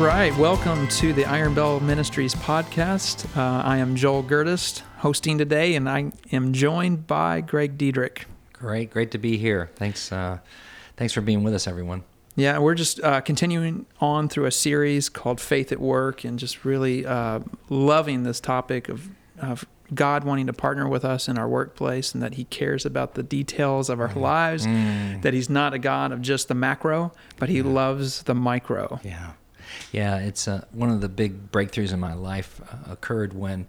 right, welcome to the Iron Bell Ministries podcast. Uh, I am Joel Gerdis hosting today, and I am joined by Gregg Dedrick. Great, great to be here. Thanks, uh, thanks for being with us, everyone. Yeah, we're just uh, continuing on through a series called Faith at Work, and just really uh, loving this topic of, of God wanting to partner with us in our workplace, and that He cares about the details of our Mm. lives. Mm. That He's not a God of just the macro, but He loves the micro. Yeah, yeah. It's uh, one of the big breakthroughs in my life uh, occurred when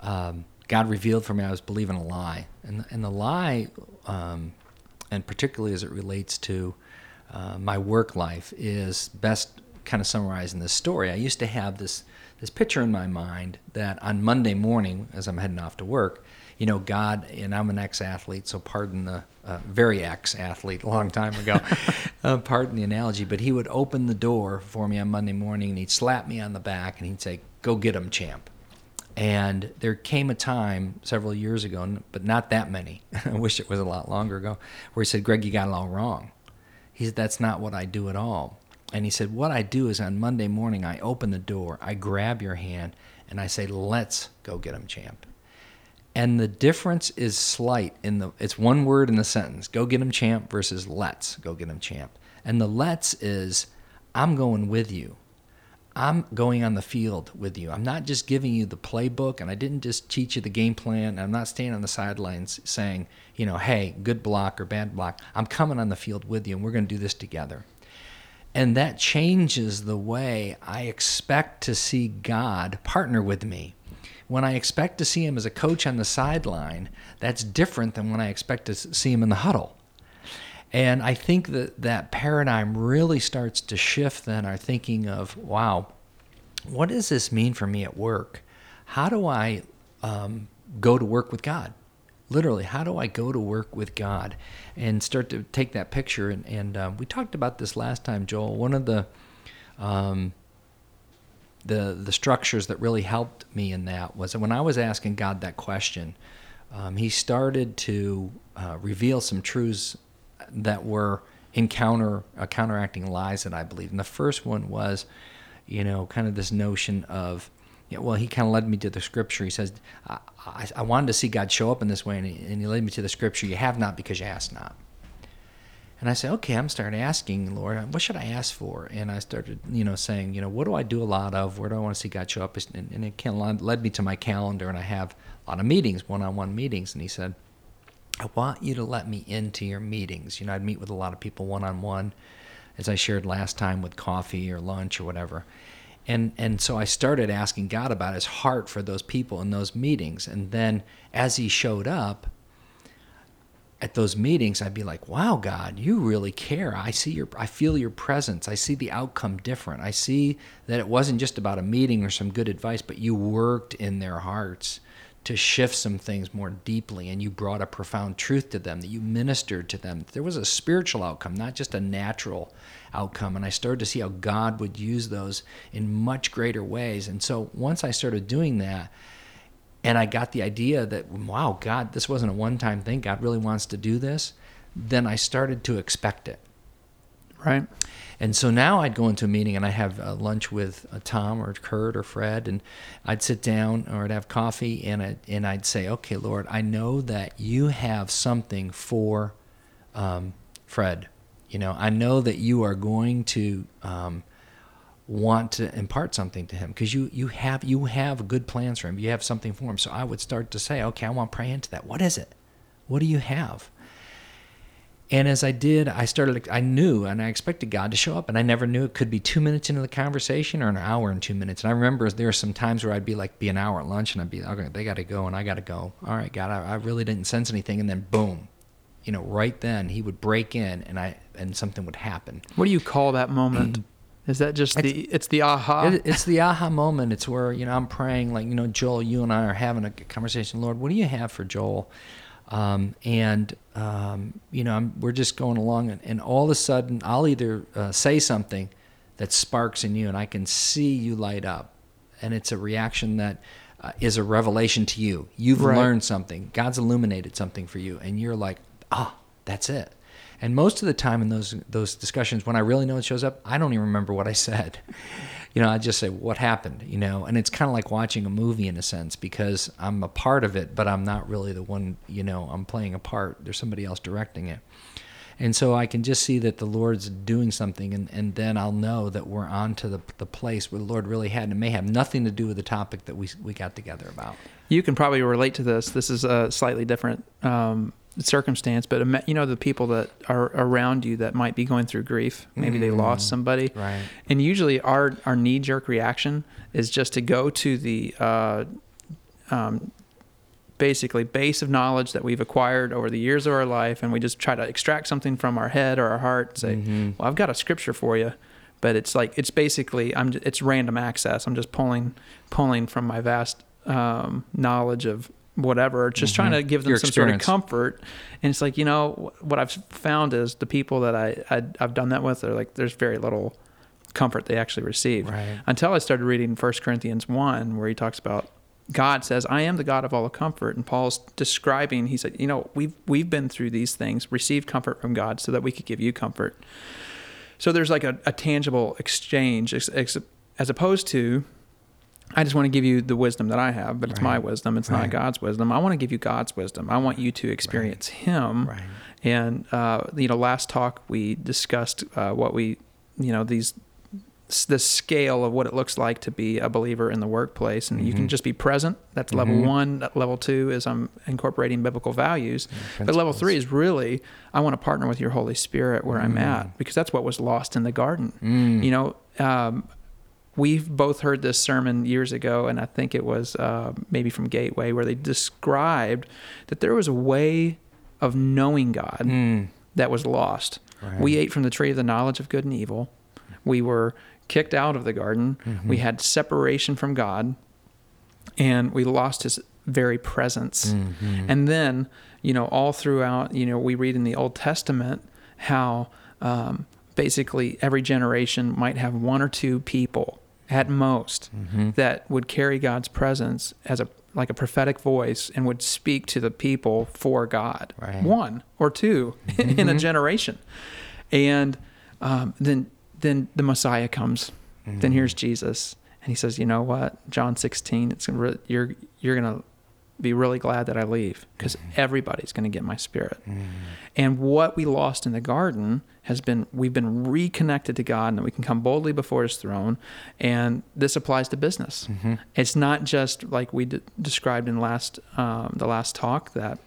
um, God revealed for me I was believing a lie, and and the lie, um, and particularly as it relates to uh, my work life, is best kind of summarized in this story. I used to have this this picture in my mind that on Monday morning, as I'm heading off to work, you know, God, and I'm an ex-athlete, so pardon the uh, very ex-athlete, a long time ago, uh, pardon the analogy, but he would open the door for me on Monday morning, and he'd slap me on the back, and he'd say, "Go get him, champ." And there came a time several years ago, but not that many. I wish it was a lot longer ago, where he said, "Gregg, you got it all wrong." He said, "That's not what I do at all." And he said, "What I do is on Monday morning, I open the door, I grab your hand, and I say, "Let's go get him, champ." And the difference is slight in the it's one word in the sentence. Go get him champ versus let's go get him champ. And the let's is I'm going with you. I'm going on the field with you. I'm not just giving you the playbook and I didn't just teach you the game plan. I'm not staying on the sidelines saying, you know, hey, good block or bad block. I'm coming on the field with you and we're going to do this together. And that changes the way I expect to see God partner with me. When I expect to see him as a coach on the sideline, that's different than when I expect to see him in the huddle. And I think that that paradigm really starts to shift then our thinking of, wow, what does this mean for me at work? How do I um, go to work with God? Literally, how do I go to work with God and start to take that picture? And, and um, we talked about this last time, Joel. One of the um, the the structures that really helped me in that was when I was asking God that question, um, He started to uh, reveal some truths that were in counter uh, counteracting lies that I believed. And the first one was, you know, kind of this notion of, yeah, well, he kind of led me to the scripture. He says, I, I, I wanted to see God show up in this way, and he, and he led me to the scripture. You have not because you ask not. And I said, okay, I'm starting asking, Lord, what should I ask for? And I started, you know, saying, you know, what do I do a lot of? Where do I want to see God show up? And, and it kind of led me to my calendar, and I have a lot of meetings, one-on-one meetings. And he said, I want you to let me into your meetings. You know, I'd meet with a lot of people one-on-one, as I shared last time with coffee or lunch or whatever. And and so I started asking God about his heart for those people in those meetings. And then as he showed up, at those meetings i'd be like wow god you really care. I see your i feel your presence. I see the outcome different. I see that it wasn't just about a meeting or some good advice but you worked in their hearts to shift some things more deeply and you brought a profound truth to them that you ministered to them there was a spiritual outcome not just a natural outcome and i started to see how god would use those in much greater ways and so once i started doing that and I got the idea that, wow, God, this wasn't a one time thing. God really wants to do this. Then I started to expect it. Right? And so now I'd go into a meeting and I'd have uh, lunch with uh, Tom or Kurt or Fred, and I'd sit down or I'd have coffee and, I, and I'd say, okay, Lord, I know that you have something for um, Fred. You know, I know that you are going to. Um, want to impart something to him because you you have you have good plans for him you have something for him so i would start to say okay i want to pray into that what is it what do you have and as i did i started i knew and i expected god to show up and i never knew it could be two minutes into the conversation or an hour and two minutes and i remember there were some times where i'd be like be an hour at lunch and i'd be okay they got to go and i got to go all right god I, I really didn't sense anything and then boom you know right then he would break in and i and something would happen What do you call that moment? Is that just the it's the aha? It, it's the aha moment. It's where you know I'm praying, like you know, Joel, you and I are having a conversation. Lord, what do you have for Joel? Um, and um, you know, I'm, we're just going along, and, and all of a sudden, I'll either uh, say something that sparks in you, and I can see you light up, and it's a reaction that uh, is a revelation to you. You've Right. learned something. God's illuminated something for you, and you're like, ah, that's it. And most of the time in those those discussions, when I really know it shows up, I don't even remember what I said. you know, I just say, what happened, you know, and it's kind of like watching a movie in a sense because I'm a part of it, but I'm not really the one, you know, I'm playing a part. There's somebody else directing it. And so I can just see that the Lord's doing something, and, and then I'll know that we're on to the, the place where the Lord really had. And it may have nothing to do with the topic that we, we got together about. You can probably relate to this. This is a slightly different um, circumstance, but you know the people that are around you that might be going through grief. Maybe they lost somebody, Right. and usually our our knee jerk reaction is just to go to the uh, um, basically base of knowledge that we've acquired over the years of our life, and we just try to extract something from our head or our heart. And Say, Mhm. well, I've got a scripture for you, but it's like it's basically I'm it's random access. I'm just pulling pulling from my vast um, knowledge of whatever, just trying to give them Mm-hmm. Your some sort of comfort. And it's like you know what I've found is the people that I, I I've done that with are like there's very little comfort they actually receive Right. until I started reading First Corinthians 1 where he talks about God says, "I am the God of all comfort." And Paul's describing, he said, "You know, we've we've been through these things, received comfort from God so that we could give you comfort." So there's like a, a tangible exchange ex, ex, as opposed to I just want to give you the wisdom that I have, but it's my wisdom. It's Right. not God's wisdom. I want to give you God's wisdom. I want you to experience Him. Right. And uh, you know, last talk we discussed uh, what we, you know, these the scale of what it looks like to be a believer in the workplace, and you can Mhm. just be present. That's level Mhm. one. Level two is I'm incorporating biblical values. But level three is really I want to partner with your Holy Spirit where I'm Mm. at because that's what was lost in the garden. Mm. You know, um, we've both heard this sermon years ago, and I think it was uh, maybe from Gateway where they described that there was a way of knowing God Mm. that was lost. Right. We ate from the tree of the knowledge of good and evil. We were kicked out of the garden. Mhm. We had separation from God, and we lost His very presence. Mhm. And then, you know, all throughout, you know, we read in the Old Testament how um, basically every generation might have one or two people at most Mhm. that would carry God's presence as a like a prophetic voice and would speak to the people for God. Right. One or 2 in a Mhm. generation, and um, then then the Messiah comes. Then Mhm. here's Jesus, and he says, "You know what? John 16. It's gonna re- you're you're gonna be really glad that I leave because everybody's gonna get my Spirit." Mm. And what we lost in the garden has been we've been reconnected to God and that we can come boldly before his throne. And this applies to business. Mhm. It's not just like we d- described in last um, the last talk that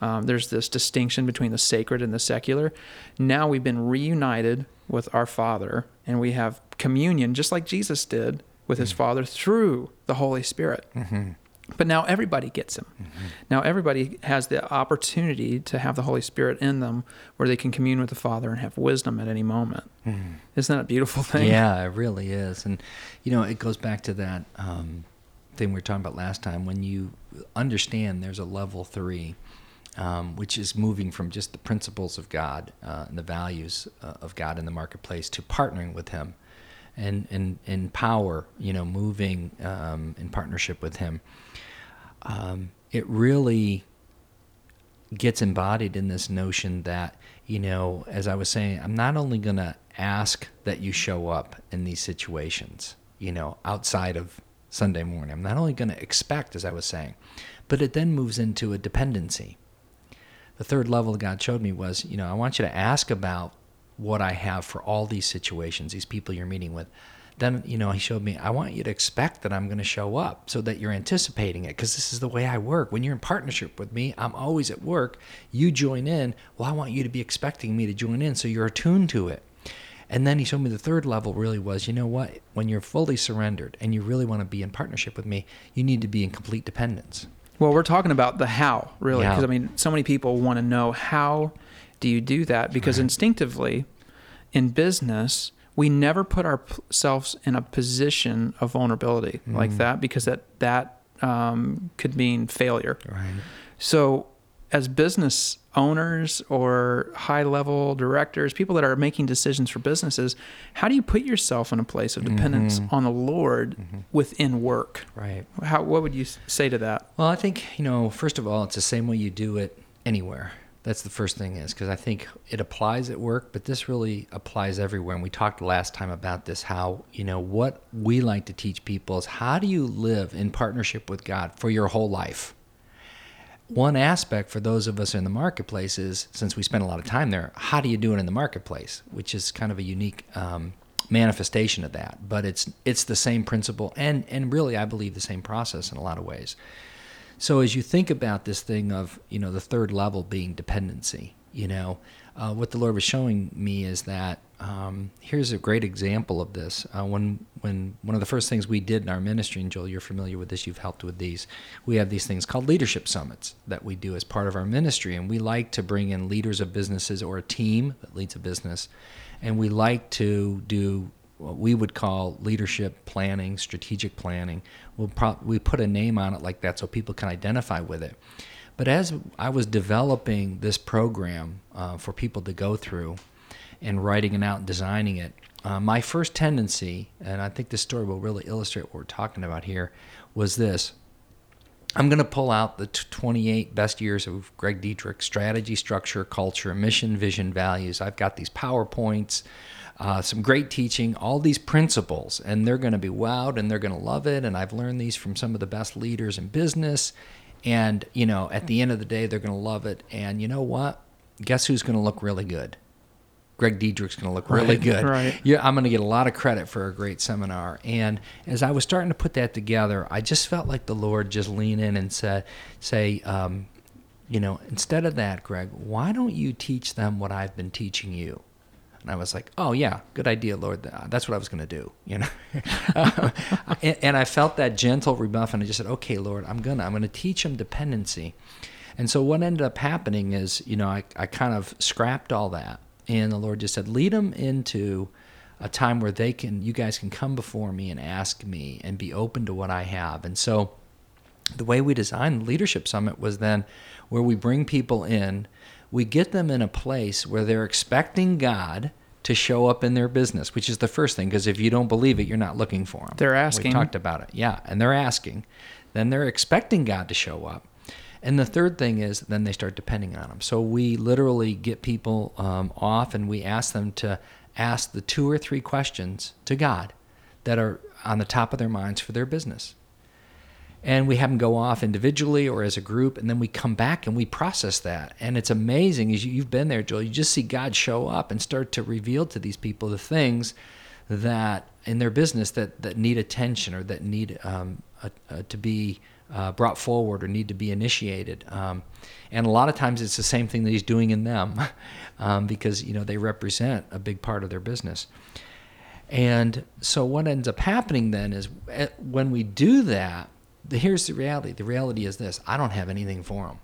um, there's this distinction between the sacred and the secular. Now we've been reunited with our Father and we have communion just like Jesus did with his Father through the Holy Spirit. But now everybody gets him. Mm-hmm. Now everybody has the opportunity to have the Holy Spirit in them where they can commune with the Father and have wisdom at any moment. Mhm. Isn't that a beautiful thing? Yeah, it really is. And, you know, it goes back to that um, thing we were talking about last time. When you understand there's a level three, um, which is moving from just the principles of God uh, and the values uh, of God in the marketplace to partnering with Him and, and, and power, you know, moving um, in partnership with Him. Um, it really gets embodied in this notion that you know as i was saying i'm not only going to ask that you show up in these situations you know outside of sunday morning i'm not only going to expect as i was saying but it then moves into a dependency the third level god showed me was you know i want you to ask about what i have for all these situations these people you're meeting with then you know he showed me i want you to expect that i'm going to show up so that you're anticipating it because this is the way i work. When you're in partnership with me i'm always at work. You join in. Well i want you to be expecting me to join in so you're attuned to it. And then he showed me the third level really was you know what? When you're fully surrendered and you really want to be in partnership with me you need to be in complete dependence. Well, we're talking about the how, really, Yeah. because I mean, so many people want to know how do you do that? Because Right. instinctively, in business, we never put ourselves in a position of vulnerability like Mhm. that because that that um, could mean failure. right So, as business owners or high level directors, people that are making decisions for businesses, how do you put yourself in a place of dependence Mhm. on the Lord Mhm. within work? right How, what would you say to that? Well, I think, you know, first of all, it's the same way you do it anywhere. That's the first thing is because I think it applies at work, but this really applies everywhere. And we talked last time about this how, you know, what we like to teach people is how do you live in partnership with God for your whole life? One aspect for those of us in the marketplace is since we spend a lot of time there, how do you do it in the marketplace, which is kind of a unique um, manifestation of that. But it's it's the same principle and and really I believe the same process in a lot of ways. So as you think about this thing of you know the third level being dependency, you know uh, what the Lord was showing me is that um, here's a great example of this. Uh, when when one of the first things we did in our ministry, and Joel, you're familiar with this, you've helped with these. We have these things called leadership summits that we do as part of our ministry, and we like to bring in leaders of businesses or a team that leads a business, and we like to do what we would call leadership planning, strategic planning. We'll pro- we put a name on it like that so people can identify with it. But as I was developing this program uh, for people to go through and writing it out and designing it, uh, my first tendency, and I think this story will really illustrate what we're talking about here, was this. I'm going to pull out the 28 best years of Gregg Dedrick strategy, structure, culture, mission, vision, values. I've got these PowerPoints uh, some great teaching, all these principles, and they're going to be wowed and they're going to love it. And I've learned these from some of the best leaders in business. And, you know, at the end of the day, they're going to love it. And you know what? Guess who's going to look really good? Gregg Dedrick's going to look really Right, good. right. Yeah, I'm going to get a lot of credit for a great seminar. And as I was starting to put that together, I just felt like the Lord just lean in and said, say, um, you know, instead of that, Gregg, why don't you teach them what I've been teaching you? And I was like, oh yeah, good idea, Lord. That's what I was going to do, you know. and, and I felt that gentle rebuff, and I just said, okay, Lord, I'm gonna, I'm gonna teach them dependency. And so what ended up happening is, you know, I, I kind of scrapped all that, and the Lord just said, lead them into a time where they can, you guys can come before me and ask me and be open to what I have. And so the way we designed the leadership summit was then where we bring people in we get them in a place where they're expecting god to show up in their business which is the first thing because if you don't believe it you're not looking for them. They're asking. we talked about it yeah and they're asking then they're expecting god to show up and the third thing is then they start depending on them. so we literally get people um, off and we ask them to ask the two or three questions to god that are on the top of their minds for their business and we have them go off individually or as a group and then we come back and we process that and it's amazing as you, have been there joel you just see god show up and start to reveal to these people the things that in their business that, that need attention or that need um, a, a, to be uh, brought forward or need to be initiated. Um, and a lot of times it's the same thing that he's doing in them um, because you know they represent a big part of their business. And so what ends up happening then is eh, when we do that the, here's the reality. The reality is this: I don't have anything for them,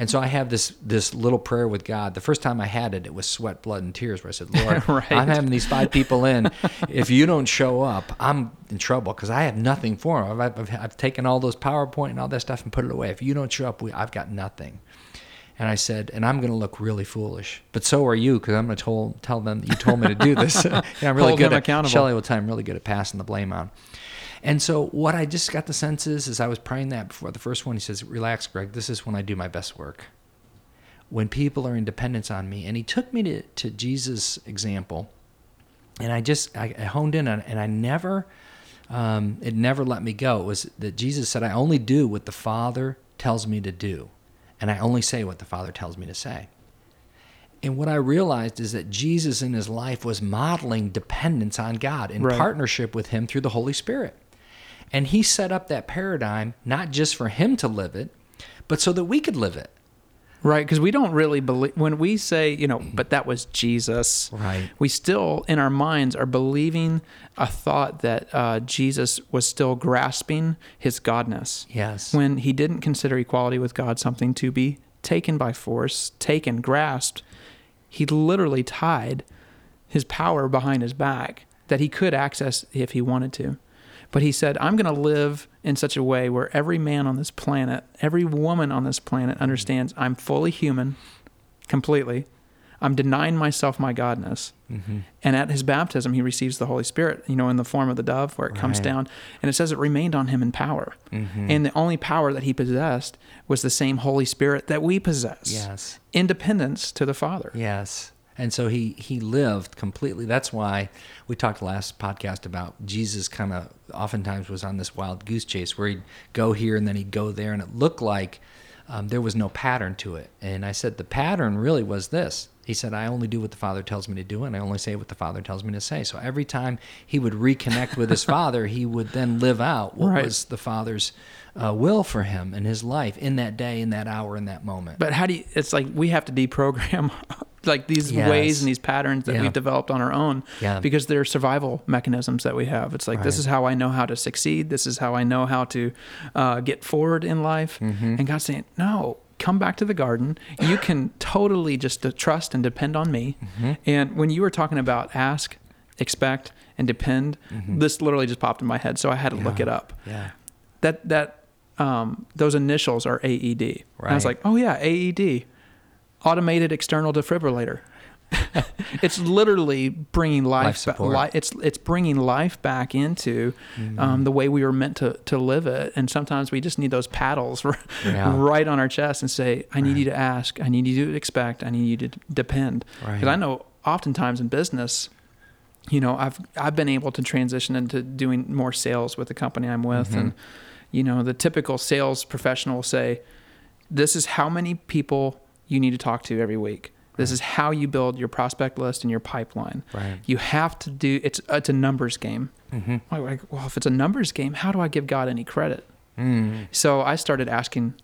and so I have this this little prayer with God. The first time I had it, it was sweat, blood, and tears. Where I said, "Lord, Right. I'm having these five people in. if you don't show up, I'm in trouble because I have nothing for them. I've, I've, I've taken all those PowerPoint and all that stuff and put it away. If you don't show up, we, I've got nothing." And I said, and I'm going to look really foolish, but so are you, because I'm going to tell, tell them that you told me to do this. yeah, I'm really Hold good at accountable. Shelley will tell I'm really good at passing the blame on. And so what I just got the sense is, as I was praying that before the first one, he says, "Relax, Gregg. This is when I do my best work. When people are in dependence on me." And he took me to to Jesus' example, and I just I, I honed in on, it, and I never, um, it never let me go. It was that Jesus said, "I only do what the Father tells me to do, and I only say what the Father tells me to say." And what I realized is that Jesus in his life was modeling dependence on God in Right. partnership with him through the Holy Spirit. And he set up that paradigm not just for him to live it, but so that we could live it. Right, because we don't really believe when we say, you know, but that was Jesus. Right. We still, in our minds, are believing a thought that uh, Jesus was still grasping his godness. Yes. When he didn't consider equality with God something to be taken by force, taken, grasped, he literally tied his power behind his back that he could access if he wanted to. But he said, I'm going to live in such a way where every man on this planet, every woman on this planet understands I'm fully human, completely. I'm denying myself my godness. Mm-hmm. And at his baptism, he receives the Holy Spirit, you know, in the form of the dove, where it comes down. And it says it remained on him in power. Mhm. And the only power that he possessed was the same Holy Spirit that we possess. yes. Independence to the Father. Yes. And so he he lived completely. That's why we talked last podcast about Jesus kind of oftentimes was on this wild goose chase where he'd go here and then he'd go there, and it looked like um, there was no pattern to it. And I said the pattern really was this. He said, "I only do what the Father tells me to do, and I only say what the Father tells me to say." So every time he would reconnect with his Father, he would then live out what Right. was the Father's uh, will for him in his life in that day, in that hour, in that moment. But how do you, it's like we have to deprogram like these Yes. ways and these patterns that Yeah. we've developed on our own Yeah. because they're survival mechanisms that we have. It's like, this is how I know how to succeed. This is how I know how to uh, get forward in life. Mm-hmm. And God's saying, no, come back to the garden. You can totally just trust and depend on me. Mm-hmm. And when you were talking about ask, expect, and depend, this literally just popped in my head. So I had to look Mm-hmm. It up yeah. that that um, those initials are AED. And I was like, oh yeah, AED, automated external defibrillator. it's literally bringing Life life, ba- li- it's it's bringing life back into Mm-hmm. um, the way we were meant to to live it. And sometimes we just need those paddles r- Yeah. right on our chest and say, I need you to ask, I need you to expect, I need you to d- depend. Because Right. I know oftentimes in business, you know, I've I've been able to transition into doing more sales with the company I'm with, Mm-hmm. and you know, the typical sales professional will say, "This is how many people you need to talk to every week. This is how you build your prospect list and your pipeline. Right. You have to do it's it's a numbers game. Mm-hmm. Like, well, if it's a numbers game, how do I give God any credit? Mm. So I started asking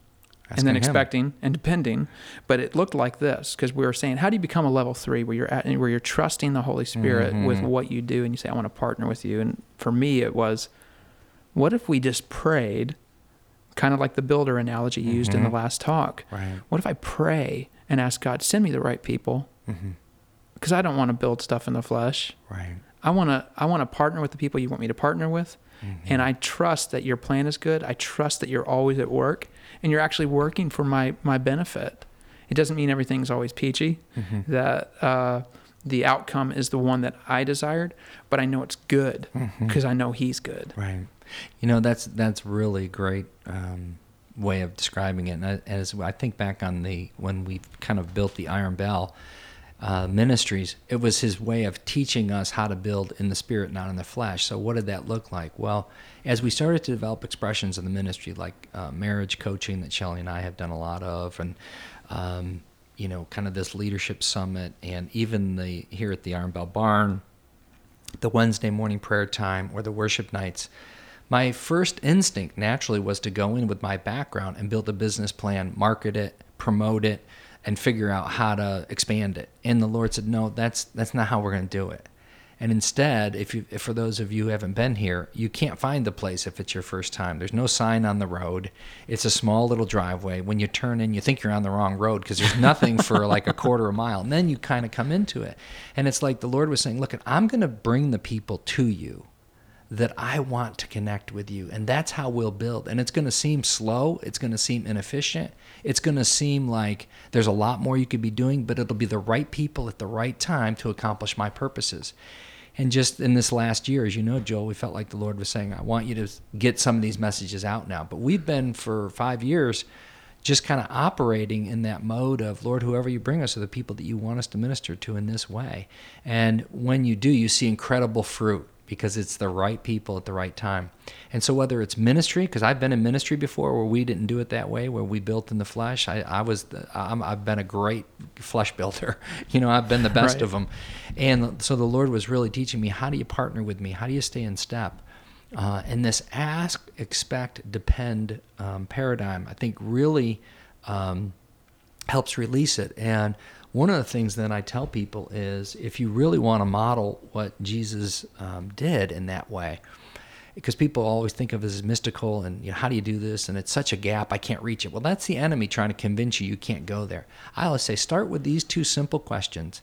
and Asking then him. expecting and depending. But it looked like this because we were saying, how do you become a level three where you're at, where you're trusting the Holy Spirit with Mhm. what you do, and you say, I want to partner with you. And for me, it was, what if we just prayed, kind of like the builder analogy used in the Mhm. last talk? Right. What if I pray and ask God, send me the right people? Mm-hmm. Because I don't want to build stuff in the flesh. Right. I want to I want to partner with the people you want me to partner with, Mhm. and I trust that your plan is good. I trust that you're always at work and you're actually working for my my benefit. It doesn't mean everything's always peachy. Mhm. That uh, the outcome is the one that I desired, but I know it's good because I know He's good. Right. You know that's that's really great um, way of describing it. And I- as I think back on the when we kind of built the Iron Bell uh, Ministries, it was his way of teaching us how to build in the spirit, not in the flesh. So what did that look like? Well, as we started to develop expressions of the ministry, like uh, marriage coaching that Shelley and I have done a lot of, and um, you know, kind of this leadership summit, and even the here at the Iron Bell Barn, the Wednesday morning prayer time or the worship nights, my first instinct naturally was to go in with my background and build a business plan, market it, promote it, and figure out how to expand it. And the Lord said, "No, that's that's not how we're going to do it." And instead, if you, if for those of you who haven't been here, you can't find the place if it's your first time. There's no sign on the road. It's a small little driveway. When you turn in, you think you're on the wrong road because there's nothing for like a quarter of a mile. And then you kind of come into it. And it's like the Lord was saying, Look, I'm going to bring the people to you that I want to connect with you. And that's how we'll build. And it's going to seem slow. It's going to seem inefficient. It's going to seem like there's a lot more you could be doing, but it'll be the right people at the right time to accomplish my purposes. And just in this last year, as you know, Joel, we felt like the Lord was saying, I want you to get some of these messages out now. But we've been for five years just kind of operating in that mode of, Lord, whoever you bring us are the people that you want us to minister to in this way. And when you do, you see incredible fruit because it's the right people at the right time. And so whether it's ministry, because I've been in ministry before where we didn't do it that way, where we built in the flesh. I, I was, the, I'm, I've been a great flesh builder. You know, I've been the best Right. of them. And so the Lord was really teaching me, how do you partner with me? How do you stay in step? Uh, and this ask, expect, depend um, paradigm, I think really um, helps release it. And one of the things that I tell people is if you really want to model what Jesus um, did in that way, because people always think of it as mystical and you know how do you do this and it's such a gap I can't reach it. Well, that's the enemy trying to convince you you can't go there. I always say start with these two simple questions.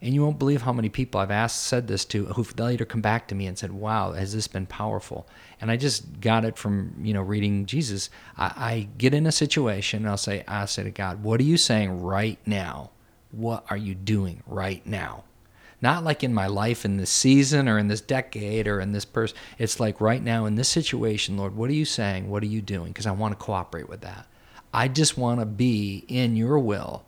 And you won't believe how many people I've asked, said this to, who later come back to me and said, "Wow, has this been powerful?" And I just got it from you know reading Jesus. I, I get in a situation and I'll say, I say to God, "What are you saying right now what are you doing right now? Not like in my life in this season or in this decade or in this person. It's like right now in this situation, Lord, what are you saying? What are you doing? Because I want to cooperate with that. I just want to be in your will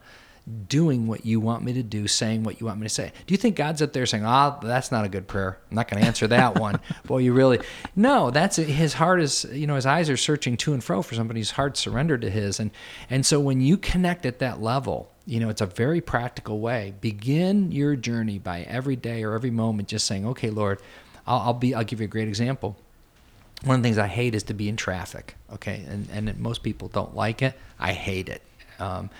doing what you want me to do, saying what you want me to say. Do you think God's up there saying, "Ah, oh, that's not a good prayer. I'm not going to answer that one." Boy, you really no. That's his heart is you know his eyes are searching to and fro for somebody's heart surrendered to his, and and so when you connect at that level, you know it's a very practical way. Begin your journey by every day or every moment just saying, "Okay, Lord, I'll, I'll be. I'll give you a great example." One of the things I hate is to be in traffic. Okay, and and most people don't like it. I hate it. Um,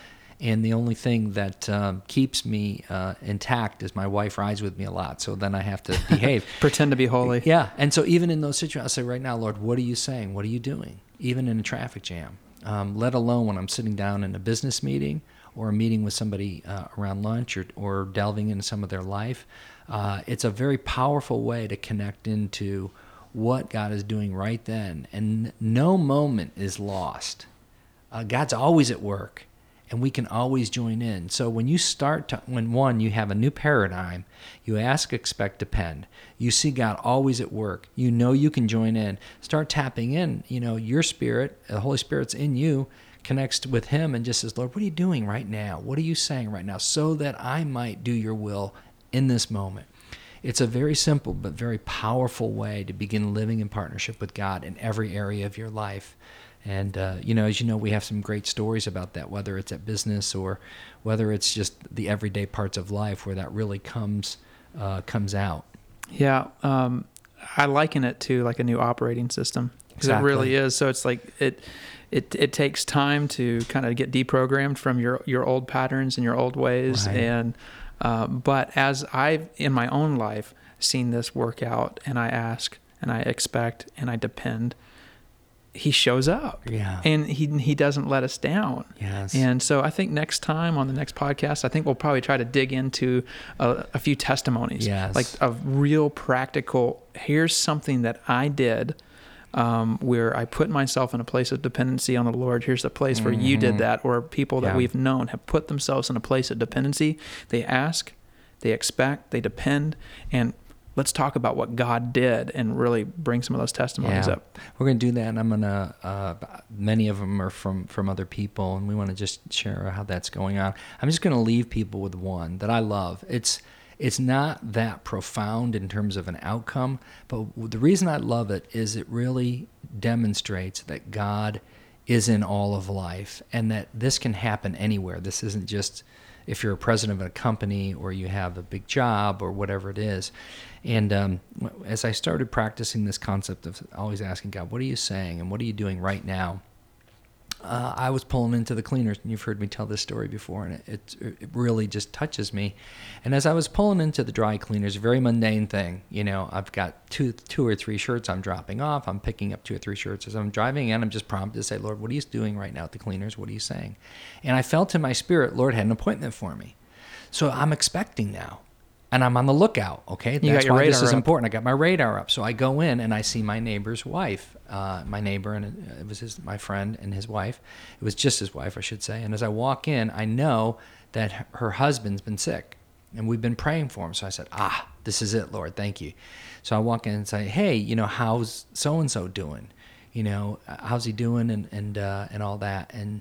and the only thing that um, keeps me uh, intact is my wife rides with me a lot. So then I have to behave, pretend to be holy. Yeah, and so even in those situations, I say, right now, Lord, what are you saying? What are you doing? Even in a traffic jam, um, let alone when I'm sitting down in a business meeting or a meeting with somebody uh, around lunch or, or delving into some of their life. Uh, it's a very powerful way to connect into what God is doing right then, and no moment is lost. Uh, God's always at work and we can always join in. So when you start to, when one, you have a new paradigm, you ask, expect, depend. You see God always at work. You know you can join in. Start tapping in. You know your spirit, the Holy Spirit's in you, connects with Him, and just says, Lord, what are you doing right now? What are you saying right now, so that I might do Your will in this moment. It's a very simple but very powerful way to begin living in partnership with God in every area of your life. And uh, you know, as you know, we have some great stories about that, whether it's at business or whether it's just the everyday parts of life where that really comes uh, comes out. Yeah, um, I liken it to like a new operating system because exactly. it really is. So it's like it it it takes time to kind of get deprogrammed from your your old patterns and your old ways. Right. And uh, but as I've in my own life seen this work out, and I ask and I expect and I depend he shows up. Yeah. And he he doesn't let us down. Yes. And so I think next time on the next podcast, I think we'll probably try to dig into a, a few testimonies. Yes. Like a real practical, here's something that I did um, where I put myself in a place of dependency on the Lord. Here's a place where mm-hmm. you did mm-hmm. that, or people that yeah. we've known have put themselves in a place of dependency. They ask, they expect, they depend, and let's talk about what God did and really bring some of those testimonies yeah. up. We're going to do that, and I'm going to. Uh, many of them are from from other people, and we want to just share how that's going on. I'm just going to leave people with one that I love. It's it's not that profound in terms of an outcome, but the reason I love it is it really demonstrates that God is in all of life, and that this can happen anywhere. This isn't just if you're a president of a company or you have a big job or whatever it is. And um, as I started practicing this concept of always asking God, what are you saying and what are you doing right now? Uh, I was pulling into the cleaners, and you've heard me tell this story before, and it, it, it really just touches me. And as I was pulling into the dry cleaners, very mundane thing, you know, I've got two, two or three shirts I'm dropping off. I'm picking up two or three shirts as I'm driving in. I'm just prompted to say, Lord, what are you doing right now at the cleaners? What are you saying? And I felt in my spirit, Lord had an appointment for me. So I'm expecting now and I'm on the lookout. Okay, you that's why this is up. important. I got my radar up, so I go in and I see my neighbor's wife, uh, my neighbor, and it was his, my friend and his wife. It was just his wife, I should say. And as I walk in, I know that her husband's been sick, and we've been praying for him. So I said, Ah, this is it, Lord, thank you. So I walk in and say, Hey, you know, how's so and so doing? You know, how's he doing, and and uh, and all that, and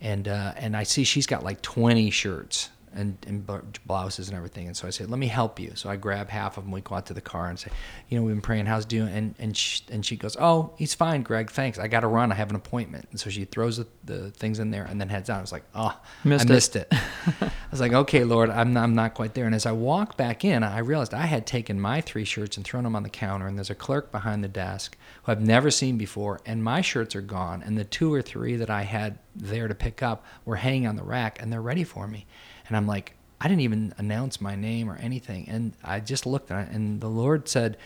and uh, and I see she's got like 20 shirts and, and blouses and everything. And so I said, let me help you. So I grab half of them. We go out to the car and say, you know, we've been praying. How's doing? And and she, and she goes, oh, he's fine, Gregg. Thanks. I got to run. I have an appointment. And so she throws the, the things in there and then heads out. I was like, oh, missed I missed it. I was like, okay, Lord, I'm not, I'm not quite there. And as I walk back in, I realized I had taken my three shirts and thrown them on the counter. And there's a clerk behind the desk who I've never seen before. And my shirts are gone. And the two or three that I had there to pick up were hanging on the rack and they're ready for me. And I'm like, I didn't even announce my name or anything. And I just looked at it, and the Lord said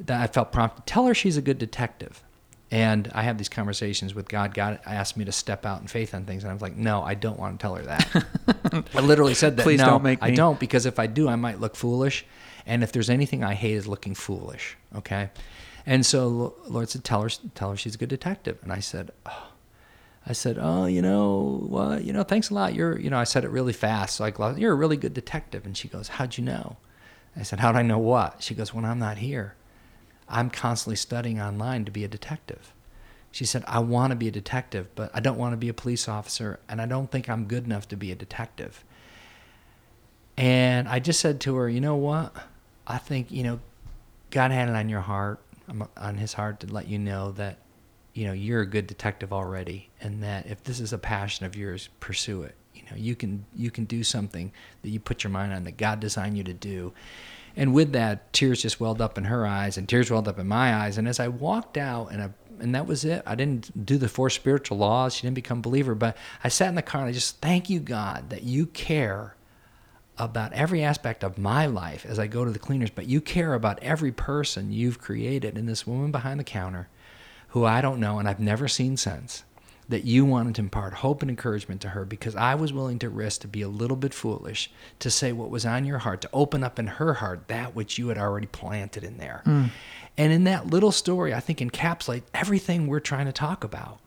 that I felt prompted, tell her she's a good detective. And I have these conversations with God. God asked me to step out in faith on things, and I was like, "No, I don't want to tell her that." I literally said that. Please no, don't make me. I don't because if I do, I might look foolish. And if there's anything I hate is looking foolish. Okay, and so Lord said, "Tell her, tell her she's a good detective." And I said, oh, I said, "Oh, you know what? You know, thanks a lot. You're, you know, I said it really fast. So I Like, you're a really good detective." And she goes, "How'd you know?" I said, "How'd I know what?" She goes, "When I'm not here, I'm constantly studying online to be a detective." She said, "I want to be a detective, but I don't want to be a police officer, and I don't think I'm good enough to be a detective." And I just said to her, "You know what? I think you know, God had it on your heart, um, on His heart, to let you know that." You know you're a good detective already and that if this is a passion of yours pursue it. You know you can you can do something that you put your mind on that god designed you to do. And with that tears just welled up in her eyes and tears welled up in my eyes. And as i walked out and I, and that was it. I didn't do the four spiritual laws. She didn't become a believer but i sat in the car and i just thank you god that you care about every aspect of my life as i go to the cleaners but you care about every person you've created. And this woman behind the counter who I don't know and I've never seen since, that you wanted to impart hope and encouragement to her because I was willing to risk to be a little bit foolish, to say what was on your heart, to open up in her heart that which you had already planted in there. Mm. And in that little story, I think encapsulate everything we're trying to talk about.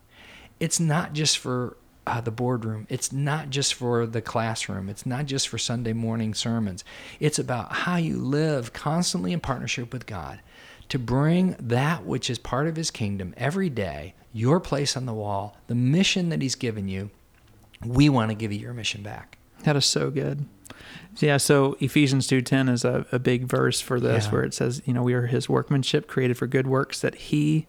It's not just for uh, the boardroom. It's not just for the classroom. It's not just for Sunday morning sermons. It's about how you live constantly in partnership with God to bring that which is part of his kingdom every day, your place on the wall, the mission that he's given you. We want to give you your mission back. That is so good. Yeah, so Ephesians 2:10 is a, a big verse for this yeah. where it says, you know, we are his workmanship created for good works that he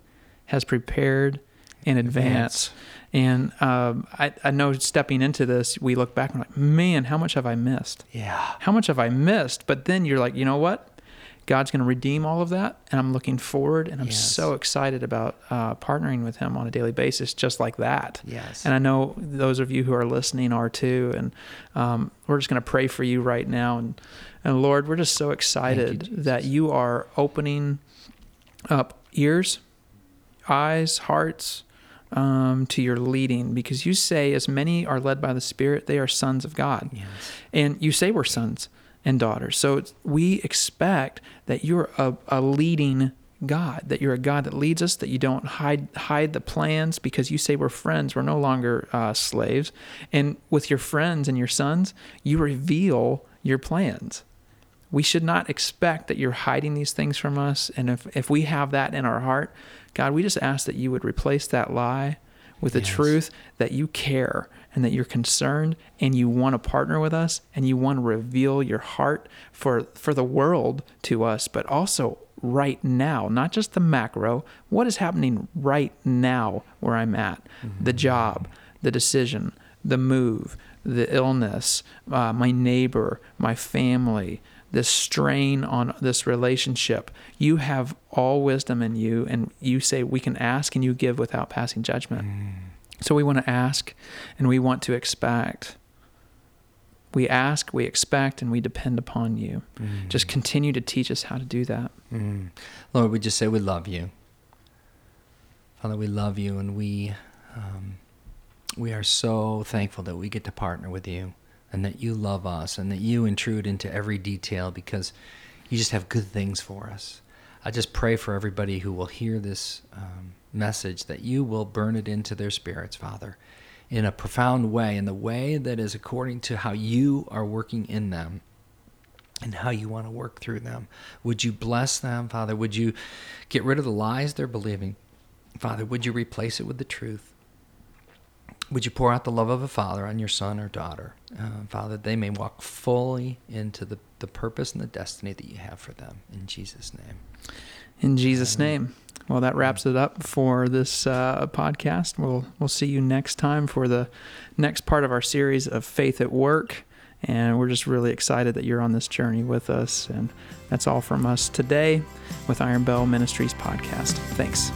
has prepared in advance. advance. And um, I, I know stepping into this, we look back and like, man, how much have I missed? Yeah. How much have I missed? But then you're like, you know what? God's going to redeem all of that, and I'm looking forward, and I'm yes. so excited about uh, partnering with Him on a daily basis, just like that. Yes. And I know those of you who are listening are too, and um, we're just going to pray for you right now, and and Lord, we're just so excited you, that you are opening up ears, eyes, hearts. Um, to your leading, because you say, as many are led by the Spirit, they are sons of God. Yes. And you say we're sons and daughters. So we expect that you're a, a leading God, that you're a God that leads us, that you don't hide hide the plans because you say we're friends. We're no longer uh, slaves. And with your friends and your sons, you reveal your plans. We should not expect that you're hiding these things from us. And if, if we have that in our heart, God, we just ask that you would replace that lie with the yes. truth that you care and that you're concerned and you want to partner with us and you want to reveal your heart for for the world to us but also right now not just the macro what is happening right now where i'm at mm-hmm. the job the decision the move the illness uh, my neighbor my family this strain on this relationship. You have all wisdom in you, and you say we can ask and you give without passing judgment. Mm. So we want to ask and we want to expect. We ask, we expect, and we depend upon you. Mm. Just continue to teach us how to do that. Mm. Lord, we just say we love you. Father, we love you, and we um, we are so thankful that we get to partner with you, and that you love us, and that you intrude into every detail because you just have good things for us. I just pray for everybody who will hear this um, message that you will burn it into their spirits, Father, in a profound way, in the way that is according to how you are working in them and how you want to work through them. Would you bless them, Father? Would you get rid of the lies they're believing? Father, would you replace it with the truth? Would you pour out the love of a father on your son or daughter, uh, Father, they may walk fully into the, the purpose and the destiny that you have for them. In Jesus' name. In Jesus' name. Well, that wraps it up for this uh, podcast. We'll we'll see you next time for the next part of our series of faith at work, and we're just really excited that you're on this journey with us. And that's all from us today with Iron Bell Ministries podcast. Thanks.